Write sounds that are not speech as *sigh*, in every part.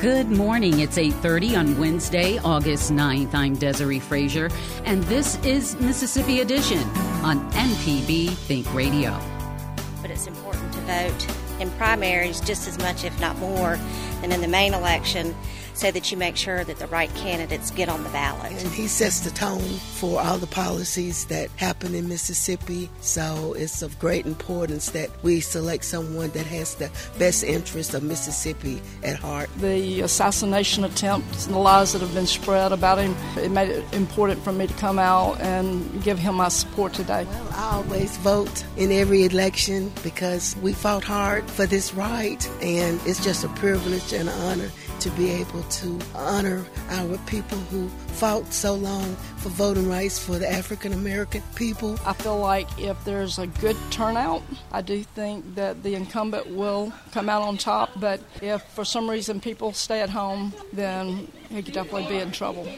Good morning. It's 8:30 on Wednesday, August 9th. I'm Desiree Frazier, and this is Mississippi Edition on MPB Think Radio. But it's important to vote in primaries just as much, if not more, than in the main election so that you make sure that the right candidates get on the ballot. And he sets the tone for all the policies that happen in Mississippi. So it's of great importance that we select someone that has the best interest of Mississippi at heart. The assassination attempts and the lies that have been spread about him, it made it important for me to come out and give him my support today. Well, I always vote in every election because we fought hard for this right, and it's just a privilege and an honor to be able to honor our people who fought so long for voting rights for the African American people. I feel like if there's a good turnout, I do think that the incumbent will come out on top. But if for some reason people stay at home, then he could definitely be in trouble.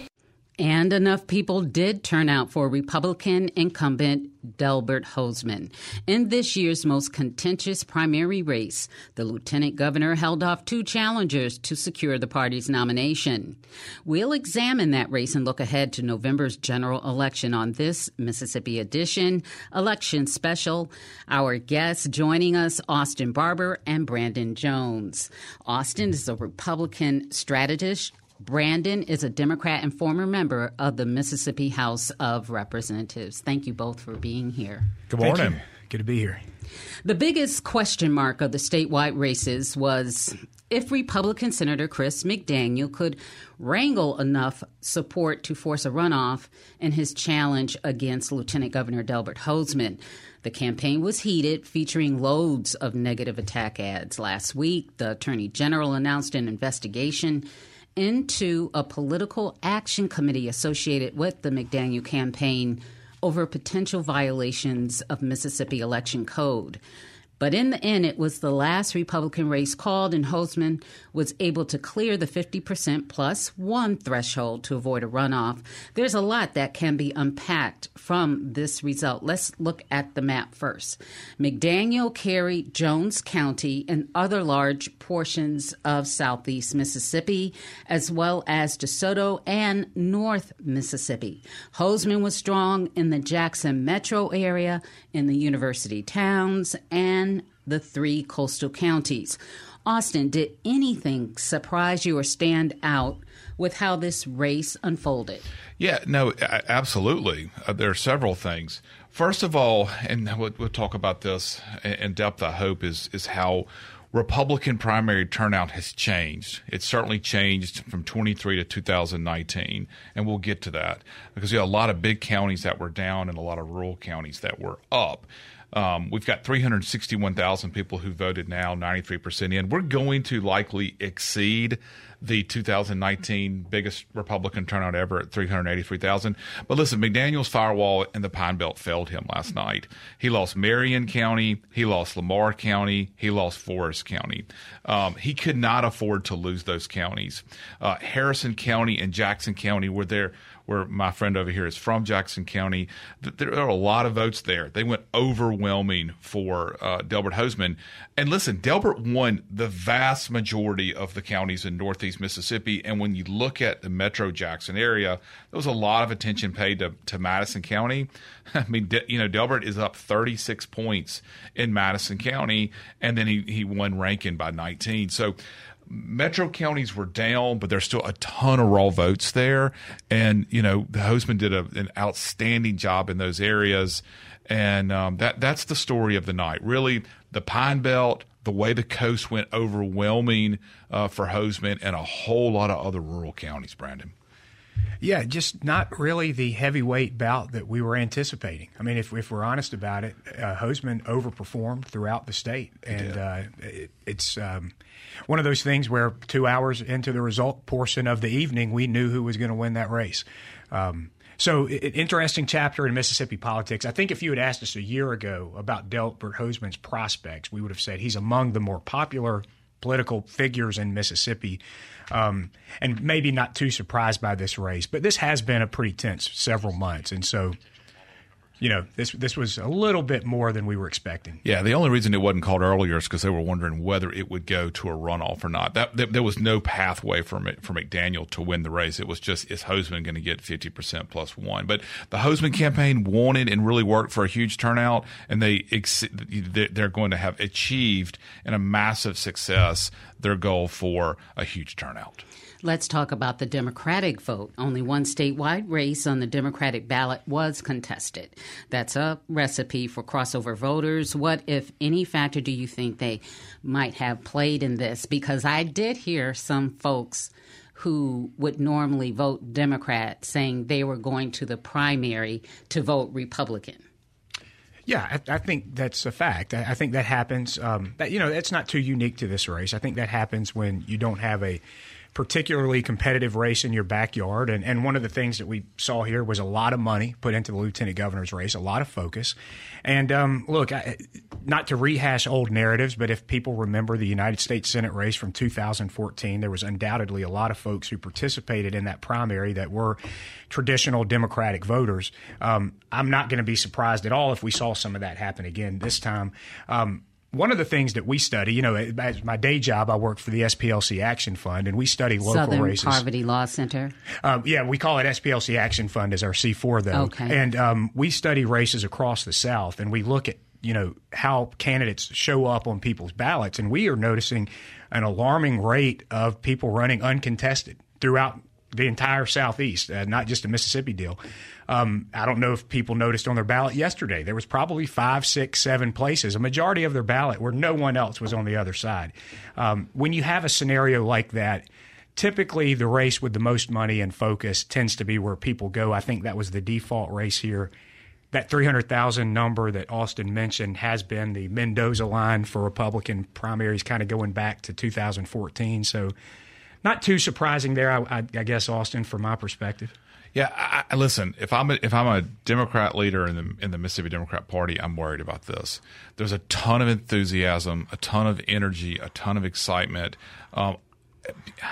And enough people did turn out for Republican incumbent Delbert Hosemann. In this year's most contentious primary race, the lieutenant governor held off two challengers to secure the party's nomination. We'll examine that race and look ahead to November's general election on this Mississippi edition election special. Our guests joining us, Austin Barbour and Brandon Jones. Austin is a Republican strategist Brandon is a Democrat and former member of the Mississippi House of Representatives. Thank you both for being here. Good morning. Good to be here. The biggest question mark of the statewide races was if Republican Senator Chris McDaniel could wrangle enough support to force a runoff in his challenge against Lieutenant Governor Delbert Hosemann. The campaign was heated, featuring loads of negative attack ads. Last week, the Attorney General announced an investigation into a political action committee associated with the McDaniel campaign over potential violations of Mississippi election code. But in the end, it was the last Republican race called, and Hosemann was able to clear the 50% plus one threshold to avoid a runoff. There's a lot that can be unpacked from this result. Let's look at the map first. McDaniel carried Jones County and other large portions of southeast Mississippi, as well as DeSoto and North Mississippi. Hosemann was strong in the Jackson metro area, in the university towns, and the three coastal counties. Austin, did anything surprise you or stand out with how this race unfolded? Yeah, no, absolutely. Uh, there are several things. First of all, and we'll, we'll talk about this in depth, I hope, is, is how Republican primary turnout has changed. It's certainly changed from 23 to 2019, and we'll get to that because you have a lot of big counties that were down and a lot of rural counties that were up. Um, we've got 361,000 people who voted now, 93% in. We're going to likely exceed the 2019 biggest Republican turnout ever at 383,000. But listen, McDaniel's firewall in the Pine Belt failed him last night. He lost Marion County, he lost Lamar County, he lost Forrest County. Um, he could not afford to lose those counties. Uh, Harrison County and Jackson County were there where my friend over here is from Jackson County. There are a lot of votes there. They went overwhelming for uh, Delbert Hosemann. And listen, Delbert won the vast majority of the counties in Northeast Mississippi. And when you look at the Metro Jackson area, there was a lot of attention paid to, to Madison County. *laughs* I mean, you know, Delbert is up 36 points in Madison County, and then he, he won Rankin by 19. So, metro counties were down, but there's still a ton of raw votes there. And, you know, the Hosemann did a, an outstanding job in those areas. And um, that that's the story of the night. Really, the Pine Belt, the way the coast went overwhelming uh, for Hosemann, and a whole lot of other rural counties, Brandon. Yeah, just not really the heavyweight bout that we were anticipating. I mean, if, if we're honest about it, uh, Hosemann overperformed throughout the state, and uh, it, it's um, one of those things where two hours into the result portion of the evening, we knew who was going to win that race. Um, so, it, interesting chapter in Mississippi politics. I think if you had asked us a year ago about Delbert Hosemann's prospects, we would have said he's among the more popular political figures in Mississippi um, and maybe not too surprised by this race. But this has been a pretty tense several months, and so you know, this this was a little bit more than we were expecting. Yeah, the only reason it wasn't called earlier is because they were wondering whether it would go to a runoff or not. That, that there was no pathway for for McDaniel to win the race. It was just is Hosemann going to get fifty percent plus one? But the Hosemann campaign wanted and really worked for a huge turnout, and they they're going to have achieved in a massive success their goal for a huge turnout. Let's talk about the Democratic vote. Only one statewide race on the Democratic ballot was contested. That's a recipe for crossover voters. What, if any, factor do you think they might have played in this? Because I did hear some folks who would normally vote Democrat saying they were going to the primary to vote Republican. Yeah, I, I, think that's a fact. I, I think that happens. Um, that, you know, it's not too unique to this race. I think that happens when you don't have a particularly competitive race in your backyard. And, and one of the things that we saw here was a lot of money put into the lieutenant governor's race, a lot of focus. And um, look, I, not to rehash old narratives, but if people remember the United States Senate race from 2014, there was undoubtedly a lot of folks who participated in that primary that were traditional Democratic voters. Um, I'm not going to be surprised at all if we saw some of that happen again this time. Um, one of the things that we study, you know, as my day job, I work for the SPLC Action Fund, and we study local Southern races. Poverty Law Center. Um, yeah, we call it SPLC Action Fund as our C4, though. Okay. And um, we study races across the South, and we look at you know how candidates show up on people's ballots, and we are noticing an alarming rate of people running uncontested throughout the entire Southeast, uh, not just a Mississippi deal. Um, I don't know if people noticed on their ballot yesterday. There was probably five, six, seven places, a majority of their ballot where no one else was on the other side. Um, when you have a scenario like that, typically the race with the most money and focus tends to be where people go. I think that was the default race here. That 300,000 number that Austin mentioned has been the Mendoza line for Republican primaries, kind of going back to 2014. So, not too surprising there, I, I, I guess, Austin, from my perspective. Yeah, I, I, listen. If I'm a, if I'm a Democrat leader in the in the Mississippi Democrat Party, I'm worried about this. There's a ton of enthusiasm, a ton of energy, a ton of excitement. Um,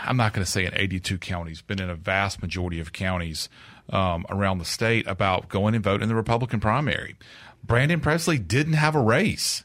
I'm not going to say in 82 counties, but in a vast majority of counties um, around the state about going and voting in the Republican primary. Brandon Presley didn't have a race.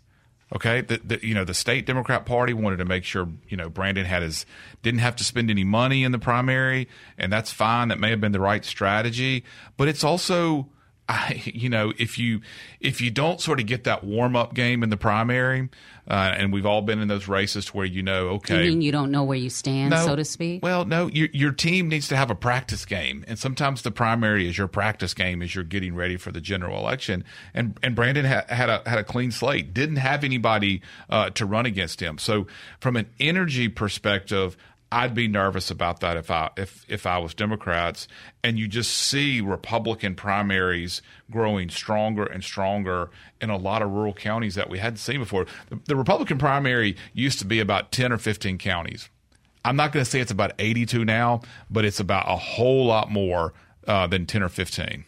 Okay, the, the, you know the state Democrat Party wanted to make sure you know Brandon had his didn't have to spend any money in the primary, and that's fine. That may have been the right strategy, but it's also I, you know, if you if you don't sort of get that warm up game in the primary, uh, and we've all been in those races where you know, okay, you mean you don't know where you stand, no, so to speak. Well, no, your your team needs to have a practice game, and sometimes the primary is your practice game as you're getting ready for the general election. And and Brandon ha- had a had a clean slate, didn't have anybody uh, to run against him. So from an energy perspective, I'd be nervous about that if I if if I was Democrats and you just see Republican primaries growing stronger and stronger in a lot of rural counties that we hadn't seen before. The, the Republican primary used to be about 10 or 15 counties. I'm not going to say it's about 82 now, but it's about a whole lot more uh, than 10 or 15.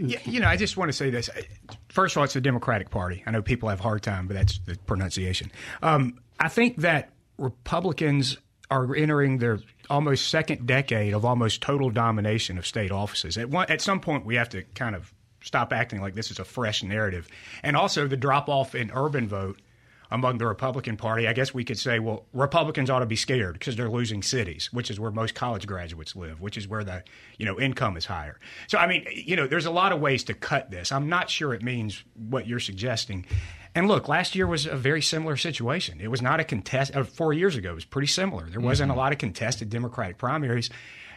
Yeah, you know, I just want to say this. First of all, it's the Democratic Party. I know people have a hard time, but that's the pronunciation. Um, I think that Republicans are entering their almost second decade of almost total domination of state offices. At one, at some point, we have to kind of stop acting like this is a fresh narrative, and also the drop off in urban vote among the Republican Party. I guess we could say, well, Republicans ought to be scared because they're losing cities, which is where most college graduates live, which is where the you know income is higher. So I mean, you know, there's a lot of ways to cut this. I'm not sure it means what you're suggesting. And look, last year was a very similar situation. It was not a contest. Uh, four years ago, it was pretty similar. There wasn't mm-hmm. a lot of contested Democratic primaries,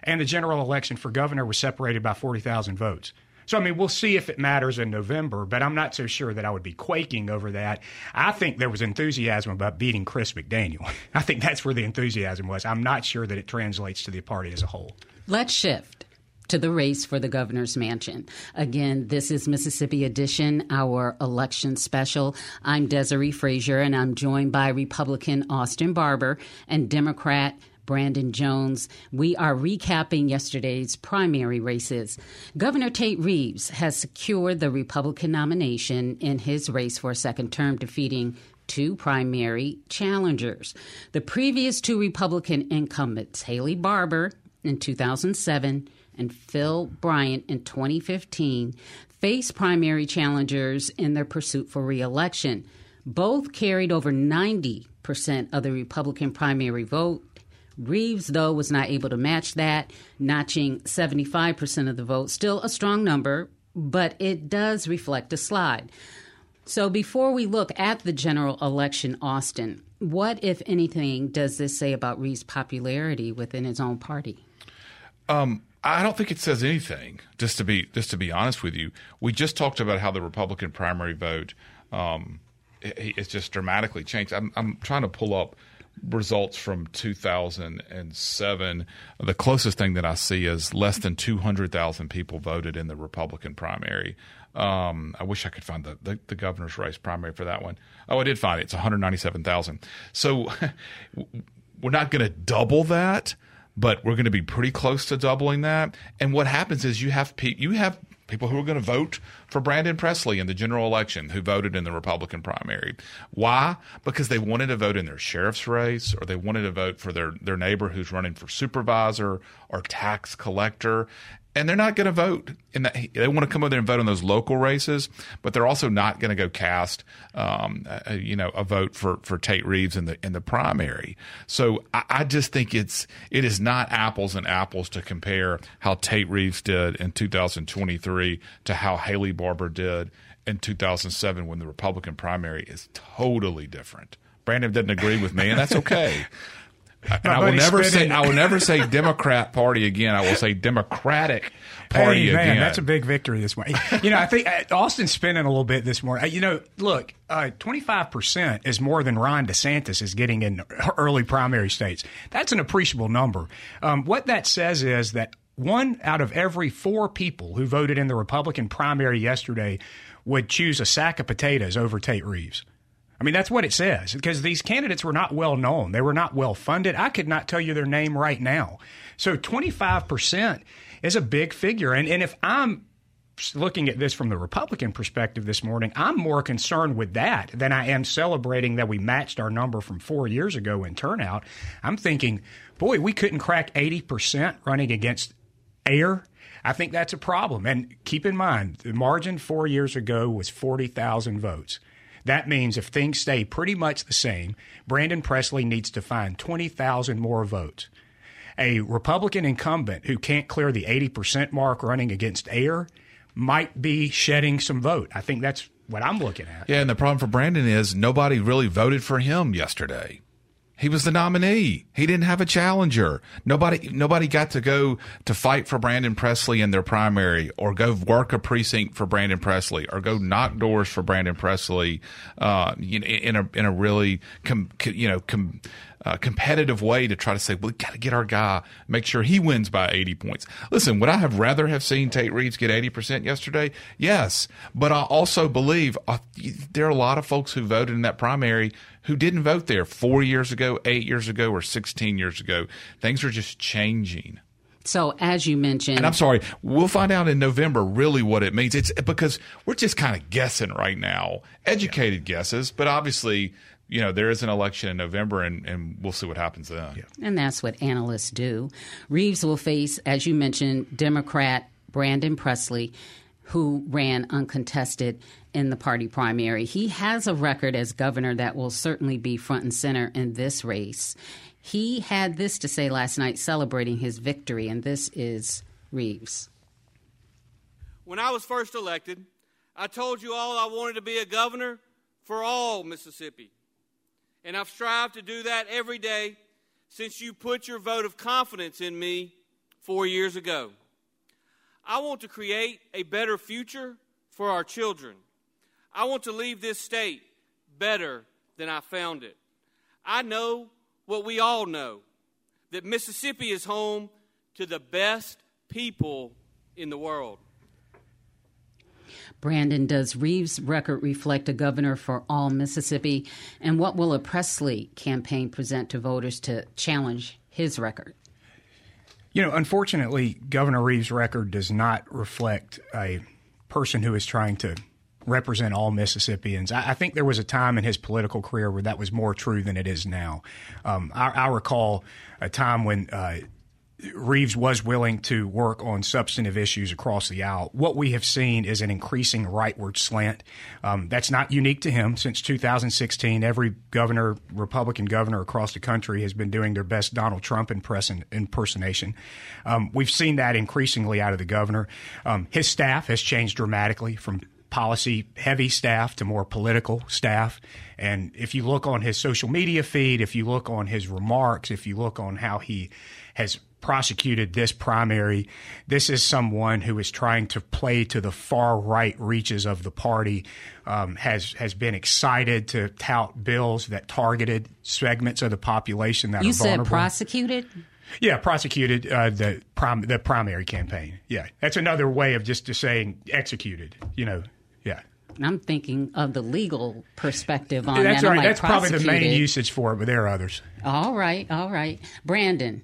and the general election for governor was separated by 40,000 votes. So, I mean, we'll see if it matters in November, but I'm not so sure that I would be quaking over that. I think there was enthusiasm about beating Chris McDaniel. *laughs* I think that's where the enthusiasm was. I'm not sure that it translates to the party as a whole. Let's shift to the race for the governor's mansion. Again, this is Mississippi Edition, our election special. I'm Desiree Frazier, and I'm joined by Republican Austin Barbour and Democrat Brandon Jones. We are recapping yesterday's primary races. Governor Tate Reeves has secured the Republican nomination in his race for a second term, defeating two primary challengers. The previous two Republican incumbents, Haley Barbour in 2007 and Phil Bryant in 2015, faced primary challengers in their pursuit for reelection. Both carried over 90% of the Republican primary vote Reeves, though, was not able to match that, notching 75% of the vote. Still a strong number, but it does reflect a slide. So before we look at the general election, Austin, what, if anything, does this say about Reeves' popularity within his own party? Um, I don't think it says anything. Just to be just to be honest with you, we just talked about how the Republican primary vote um, it, it's just dramatically changed. I'm, I'm trying to pull up results from 2007, the closest thing that I see is less than 200,000 people voted in the Republican primary. Um, I wish I could find the, the, the, governor's race primary for that one. Oh, I did find it. It's 197,000. So *laughs* we're not going to double that, but we're going to be pretty close to doubling that. And what happens is you have pe- you have people who are going to vote for Brandon Presley in the general election who voted in the Republican primary. Why? Because they wanted to vote in their sheriff's race or they wanted to vote for their, their neighbor who's running for supervisor or tax collector and they're not going to vote in that. They want to come over there and vote in those local races, but they're also not going to go cast, um, a, you know, a vote for, for Tate Reeves in the in the primary. So I, I, just think it's it is not apples and apples to compare how Tate Reeves did in 2023 to how Haley Barbour did in 2007 when the Republican primary is totally different. Brandon didn't agree with me, and that's okay. *laughs* And I *laughs* will never say I will never say Democrat Party again. I will say Democratic Party hey, man, again. That's a big victory this morning. You know, I think uh, Austin's spinning a little bit this morning. Uh, you know, look, twenty five percent is more than Ron DeSantis is getting in early primary states. That's an appreciable number. Um, what that says is that one out of every four people who voted in the Republican primary yesterday would choose a sack of potatoes over Tate Reeves. I mean, that's what it says because these candidates were not well known. They were not well funded. I could not tell you their name right now. So 25% is a big figure. And, and if I'm looking at this from the Republican perspective this morning, I'm more concerned with that than I am celebrating that we matched our number from four years ago in turnout. I'm thinking, boy, we couldn't crack 80% running against air. I think that's a problem. And keep in mind, the margin four years ago was 40,000 votes. That means if things stay pretty much the same, Brandon Presley needs to find 20,000 more votes. A Republican incumbent who can't clear the 80% mark running against air might be shedding some vote. I think that's what I'm looking at. Yeah, and the problem for Brandon is nobody really voted for him yesterday. He was the nominee. He didn't have a challenger. Nobody nobody got to go to fight for Brandon Presley in their primary or go work a precinct for Brandon Presley or go knock doors for Brandon Presley uh, in a in a really com, you know com, uh, competitive way to try to say, well, we got to get our guy, make sure he wins by 80 points. Listen, would I have rather have seen Tate Reeves get 80% yesterday? Yes. But I also believe uh, there are a lot of folks who voted in that primary who didn't vote there four years ago, eight years ago, or 16 years ago. Things are just changing. So, as you mentioned, and I'm sorry, we'll find out in November really what it means. It's because we're just kind of guessing right now, educated yeah. guesses, but obviously you know, there is an election in November, and, and we'll see what happens then. Yeah. And that's what analysts do. Reeves will face, as you mentioned, Democrat Brandon Presley, who ran uncontested in the party primary. He has a record as governor that will certainly be front and center in this race. He had this to say last night celebrating his victory, and this is Reeves. When I was first elected, I told you all I wanted to be a governor for all Mississippi. And I've strived to do that every day since you put your vote of confidence in me four years ago. I want to create a better future for our children. I want to leave this state better than I found it. I know what we all know that Mississippi is home to the best people in the world. Brandon, does Reeves' record reflect a governor for all Mississippi? And what will a Presley campaign present to voters to challenge his record? You know, unfortunately, Governor Reeves' record does not reflect a person who is trying to represent all Mississippians. I, I, think there was a time in his political career where that was more true than it is now. Um, I, I, recall a time when uh, Reeves was willing to work on substantive issues across the aisle. What we have seen is an increasing rightward slant. Um, that's not unique to him. Since 2016, every governor, Republican governor across the country, has been doing their best Donald Trump impersonation. Um, we've seen that increasingly out of the governor. Um, his staff has changed dramatically from policy heavy staff to more political staff. And if you look on his social media feed, if you look on his remarks, if you look on how he has prosecuted this primary. This is someone who is trying to play to the far right reaches of the party. Um, has has been excited to tout bills that targeted segments of the population that you are said prosecuted. Yeah, prosecuted uh, the prim- the primary campaign. Yeah, that's another way of just, just saying executed. You know, yeah. I'm thinking of the legal perspective on that's that. Right. Like that's probably the main usage for it, but there are others. All right, all right. Brandon,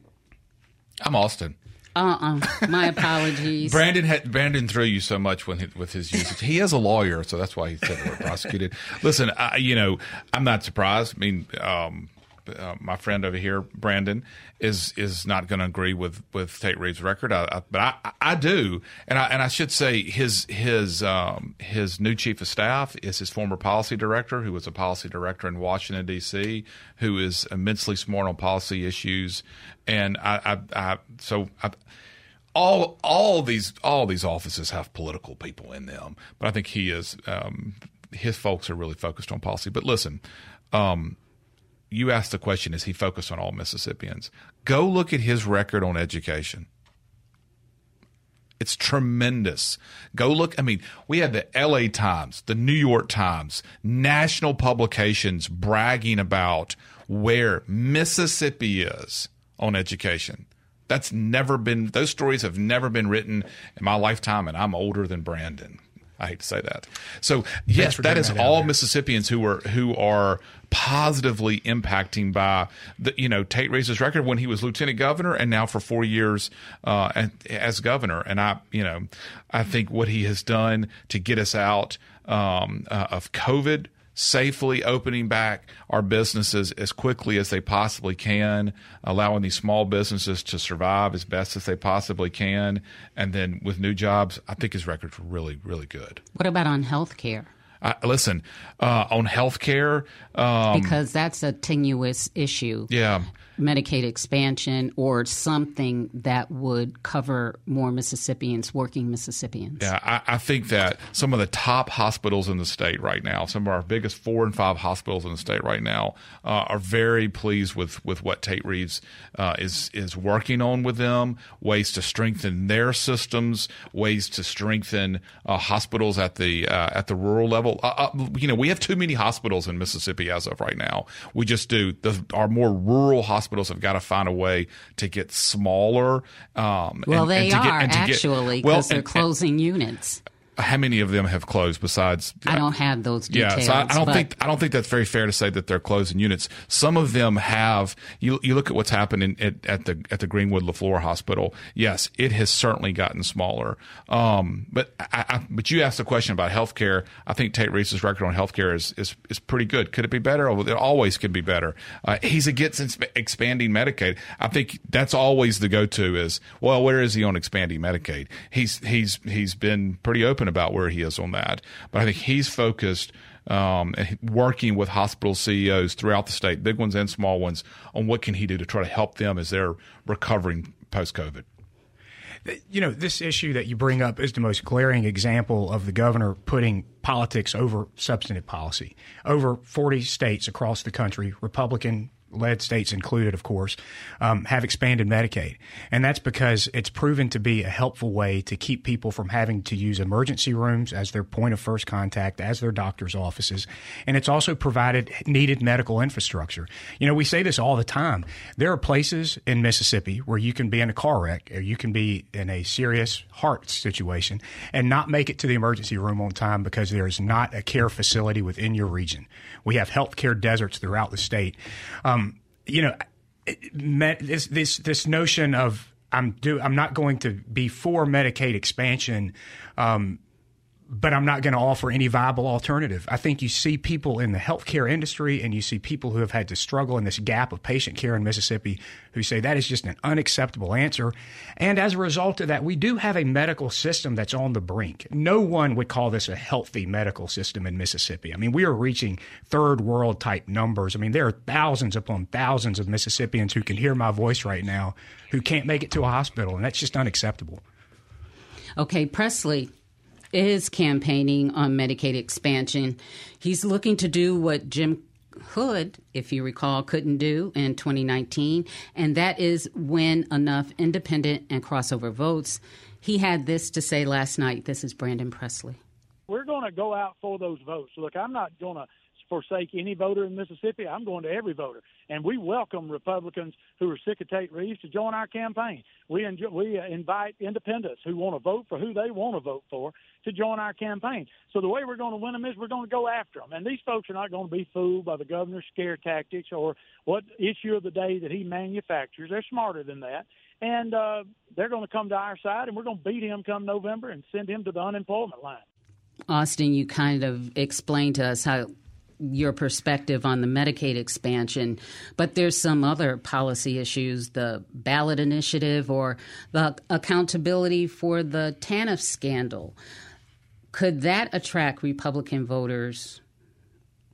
I'm Austin. Uh uh My *laughs* apologies. Brandon had Brandon threw you so much with his, with his usage. He is a lawyer, so that's why he said we're prosecuted. Listen, I, you know, I'm not surprised. I mean, um, uh, my friend over here, Brandon, is is not going to agree with with Tate Reeves' record, I, I, but I, I do, and I and I should say his his um, his new chief of staff is his former policy director, who was a policy director in Washington D.C., who is immensely smart on policy issues, and I, I, I so I, all all these all these offices have political people in them, but I think he is um, his folks are really focused on policy. But listen. Um, you asked the question is he focused on all Mississippians? Go look at his record on education. It's tremendous. Go look. I mean, we had the LA Times, the New York Times, national publications bragging about where Mississippi is on education. That's never been, those stories have never been written in my lifetime, and I'm older than Brandon. I hate to say that. So yes, that is all Mississippians who are who are positively impacting by the you know Tate Reeves' record when he was lieutenant governor and now for four years uh, as governor. And I you know I think what he has done to get us out um, uh, of COVID safely opening back our businesses as quickly as they possibly can, allowing these small businesses to survive as best as they possibly can. And then with new jobs, I think his record's really, really good. What about on health care? Uh, listen, uh, on health care. Um, because that's a tenuous issue. Yeah. Medicaid expansion or something that would cover more Mississippians, working Mississippians. Yeah, I, I, think that some of the top hospitals in the state right now, some of our biggest four and five hospitals in the state right now, uh, are very pleased with, with what Tate Reeves uh, is is working on with them. Ways to strengthen their systems, ways to strengthen uh, hospitals at the uh, at the rural level. Uh, uh, you know, we have too many hospitals in Mississippi as of right now. We just do. The, our more rural hospitals hospitals have got to find a way to get smaller. Um, well, and, they and are get, actually because well, they're closing and, units how many of them have closed besides I don't have those details. Yeah, so I, I don't think I don't think that's very fair to say that they're closing units. Some of them have you you look at what's happened at, at the at the Greenwood LeFlore Hospital. Yes, it has certainly gotten smaller. Um, but I, I, but you asked the question about healthcare. I think Tate Reeves' record on healthcare is, is is pretty good. Could it be better? It always could be better. Uh, he's against expanding Medicaid. I think that's always the go to is well, where is he on expanding Medicaid? He's he's he's been pretty open about where he is on that. But I think he's focused um, working with hospital CEOs throughout the state, big ones and small ones, on what can he do to try to help them as they're recovering post COVID. You know, this issue that you bring up is the most glaring example of the governor putting politics over substantive policy. Over 40 states across the country, Republican led states included, of course, um, have expanded Medicaid. And that's because it's proven to be a helpful way to keep people from having to use emergency rooms as their point of first contact, as their doctor's offices. And it's also provided needed medical infrastructure. You know, we say this all the time. There are places in Mississippi where you can be in a car wreck or you can be in a serious heart situation and not make it to the emergency room on time because there is not a care facility within your region. We have healthcare deserts throughout the state. Um, you know, this this this notion of I'm do I'm not going to be for Medicaid expansion. Um, but I'm not going to offer any viable alternative. I think you see people in the healthcare industry and you see people who have had to struggle in this gap of patient care in Mississippi who say that is just an unacceptable answer. And as a result of that, we do have a medical system that's on the brink. No one would call this a healthy medical system in Mississippi. I mean, we are reaching third world type numbers. I mean, there are thousands upon thousands of Mississippians who can hear my voice right now who can't make it to a hospital, and that's just unacceptable. Okay, Presley, is campaigning on Medicaid expansion. He's looking to do what Jim Hood, if you recall, couldn't do in 2019, and that is win enough independent and crossover votes. He had this to say last night. This is Brandon Presley. We're going to go out for those votes. Look, I'm not going to forsake any voter in Mississippi. I'm going to every voter, and we welcome Republicans who are sick of Tate Reeves to join our campaign. We enjoy, we invite independents who want to vote for who they want to vote for to join our campaign. So the way we're going to win them is we're going to go after them, and these folks are not going to be fooled by the governor's scare tactics or what issue of the day that he manufactures. They're smarter than that. And uh, they're going to come to our side, and we're going to beat him come November and send him to the unemployment line. Austin, you kind of explained to us how your perspective on the Medicaid expansion, but there's some other policy issues, the ballot initiative or the accountability for the TANF scandal. Could that attract Republican voters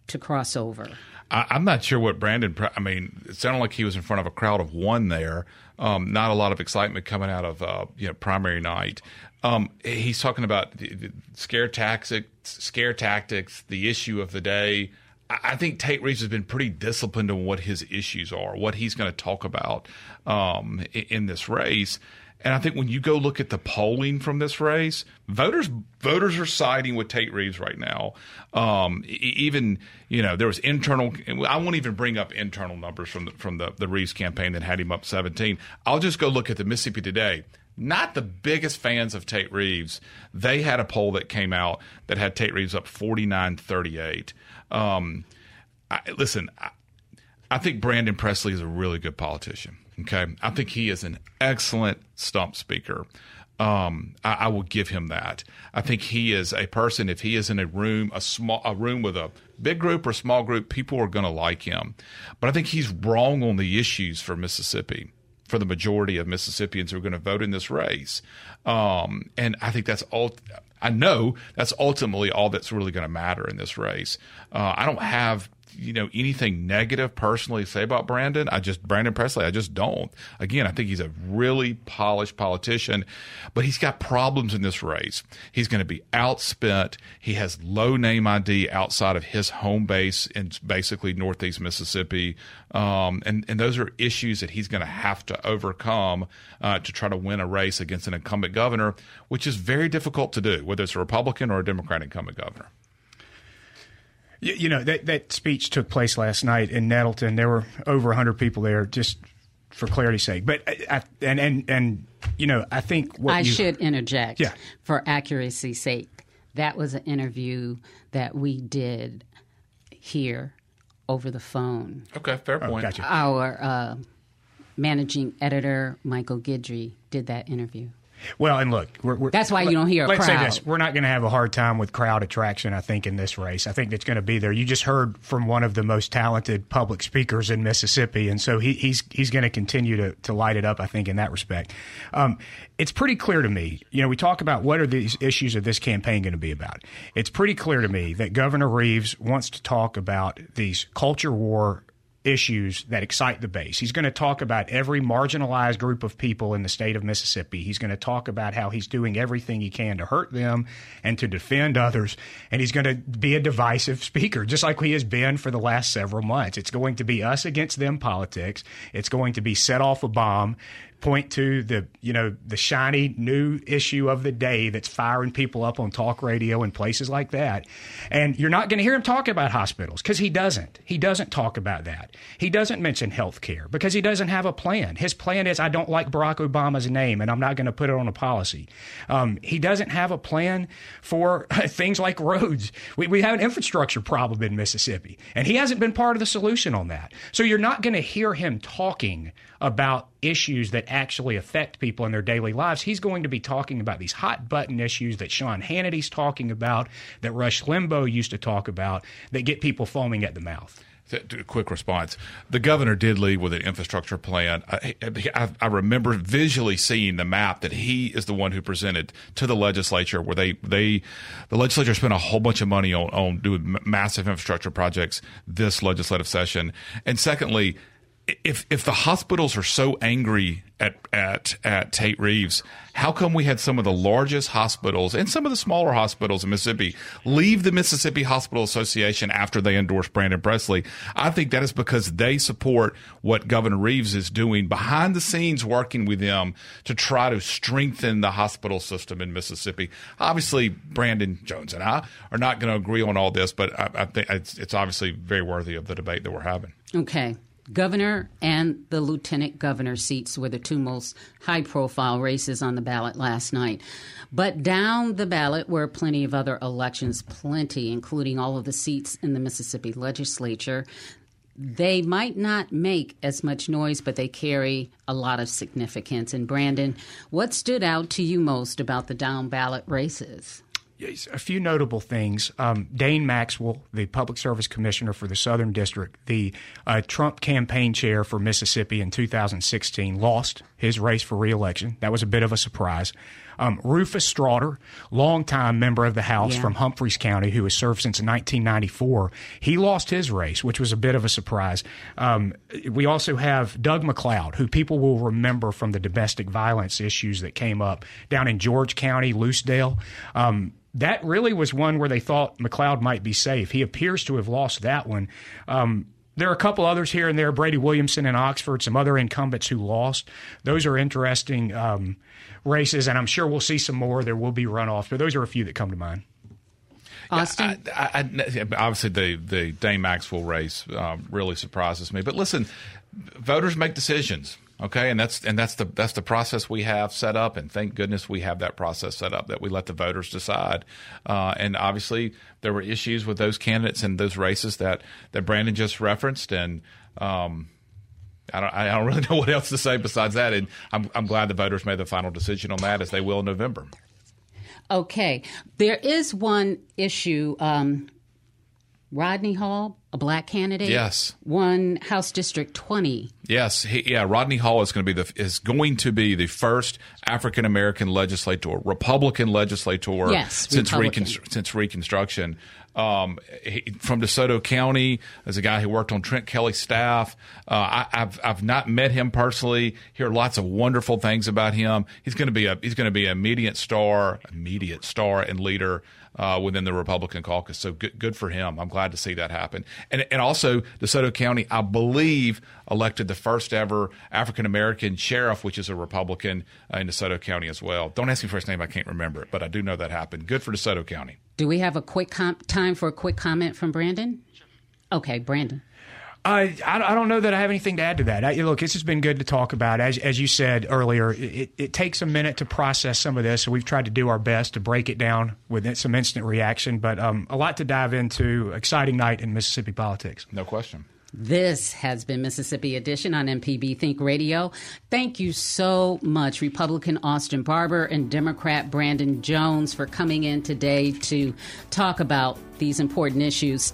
to cross over? I, am not sure what Brandon. I mean, it sounded like he was in front of a crowd of one there. Um, not a lot of excitement coming out of uh, you know primary night. Um, he's talking about the, the scare tactics, scare tactics, the issue of the day. I think Tate Reeves has been pretty disciplined on what his issues are, what he's going to talk about um, in this race. And I think when you go look at the polling from this race, voters voters are siding with Tate Reeves right now. Um, even you know there was internal. I won't even bring up internal numbers from the, from the, the Reeves campaign that had him up 17. I'll just go look at the Mississippi Today not the biggest fans of Tate Reeves. They had a poll that came out that had Tate Reeves up 49 38. Um, I, listen, I, I think Brandon Presley is a really good politician. Okay. I think he is an excellent stump speaker. Um, I, I, will give him that. I think he is a person. If he is in a room, a small a room with a big group or small group, people are going to like him. But I think he's wrong on the issues for Mississippi for the majority of Mississippians who are going to vote in this race. Um, and I think that's all. I know that's ultimately all that's really going to matter in this race. Uh, I don't have you know anything negative personally say about Brandon. I just Brandon Presley. I just don't. Again, I think he's a really polished politician, but he's got problems in this race. He's going to be outspent. He has low name ID outside of his home base in basically Northeast Mississippi, um, and and those are issues that he's going to have to overcome uh, to try to win a race against an incumbent governor, which is very difficult to do, whether it's a Republican or a Democrat incumbent governor. You, you know that that speech took place last night in Nettleton. There were over 100 people there, just for clarity's sake. But I, and and and you know, I think what I you, should interject yeah. for accuracy's sake. That was an interview that we did here over the phone. Okay, fair oh, point. Oh, gotcha. Our uh, managing editor Michael Guidry did that interview. Well, and look, we're, we're, that's why you don't hear. let's crowd. say this: we're not going to have a hard time with crowd attraction. I think in this race, I think that's going to be there. You just heard from one of the most talented public speakers in Mississippi, and so he, he's he's going to continue to to light it up. I think in that respect, um, it's pretty clear to me. You know, we talk about what are these issues of this campaign going to be about. It's pretty clear to me that Governor Reeves wants to talk about these culture war issues that excite the base. He's going to talk about every marginalized group of people in the state of Mississippi. He's going to talk about how he's doing everything he can to hurt them and to defend others. And he's going to be a divisive *laughs* speaker, just like he has been for the last several months. It's going to be us against them politics. It's going to be set off a bomb point to the you know the shiny new issue of the day that's firing people up on talk radio and places like that. And you're not going to hear him talk about hospitals because he doesn't. He doesn't talk about that. He doesn't mention health care because he doesn't have a plan. His plan is i don't like barack obama's name and i'm not going to put it on a policy. Um, he doesn't have a plan for *laughs* things like roads. We, we have an infrastructure problem in mississippi and he hasn't been part of the solution on that. So you're not going to hear him talking about issues that actually affect people in their daily lives. He's going to be talking about these hot button issues that Sean Hannity's talking about, that Rush Limbaugh used to talk about, that get people foaming at the mouth. Quick response. The governor did leave with an infrastructure plan. I, I, I, remember visually seeing the map that he is the one who presented to the legislature, where they, they the legislature spent a whole bunch of money on, on doing massive infrastructure projects this legislative session. And secondly, if if the hospitals are so angry at at at Tate Reeves, how come we had some of the largest hospitals and some of the smaller hospitals in Mississippi leave the Mississippi Hospital Association after they endorsed Brandon Presley? I think that is because they support what Governor Reeves is doing behind the scenes, working with them to try to strengthen the hospital system in Mississippi. Obviously, Brandon Jones and I are not going to agree on all this, but I, I think it's, it's obviously very worthy of the debate that we're having. Okay governor and the lieutenant governor seats were the two most high profile races on the ballot last night. But down the ballot were plenty of other elections, plenty, including all of the seats in the Mississippi legislature. They might not make as much noise, but they carry a lot of significance. And Brandon, what stood out to you most about the down ballot races? A few notable things. Um, Dane Maxwell, the Public Service Commissioner for the Southern District, the uh, Trump campaign chair for Mississippi in 2016, lost his race for reelection. That was a bit of a surprise. Um, Rufus Straughter, longtime member of the House yeah. from Humphreys County, who has served since 1994, he lost his race, which was a bit of a surprise. Um, we also have Doug McLeod, who people will remember from the domestic violence issues that came up down in George County, Lucedale. Um, that really was one where they thought McLeod might be safe. He appears to have lost that one. Um, there are a couple others here and there, Brady Williamson in Oxford, some other incumbents who lost. Those are interesting um, races, and I'm sure we'll see some more. There will be runoffs, but those are a few that come to mind. Austin? I, I, I, obviously, the, the Dane Maxwell race um, really surprises me. But listen, voters make decisions. Okay, and that's and that's the that's the process we have set up, and thank goodness we have that process set up that we let the voters decide. Uh, and obviously, there were issues with those candidates and those races that that Brandon just referenced, and um, I don't I don't *laughs* really know what else to say besides that. And I'm I'm glad the voters made the final decision on that, as they will in November. Okay, there is one issue. Um, Rodney Hall, a black candidate, yes, won House District 20. Yes, he, yeah, Rodney Hall is going to be the is going to be the first African American legislator, Republican legislator, yes, since since Reconstruction. Um, he, from DeSoto County, as a guy who worked on Trent Kelly's staff. Uh, I, have I've not met him personally. Hear lots of wonderful things about him. He's going to be a he's going to be an immediate star, immediate star and leader uh, within the Republican caucus. So good, good for him. I'm glad to see that happen. And, and also, DeSoto County, I believe, elected the first ever African American sheriff, which is a Republican uh, in DeSoto County as well. Don't ask me for his name; I can't remember it, but I do know that happened. Good for DeSoto County. Do we have a quick com- time for a quick comment from Brandon? Okay, Brandon. I, I don't know that I have anything to add to that. I, look, this has been good to talk about. As, as you said earlier, it, it takes a minute to process some of this, so we've tried to do our best to break it down with some instant reaction. But um, a lot to dive into. Exciting night in Mississippi politics. No question. This has been Mississippi Edition on MPB Think Radio. Thank you so much, Republican Austin Barbour and Democrat Brandon Jones, for coming in today to talk about these important issues.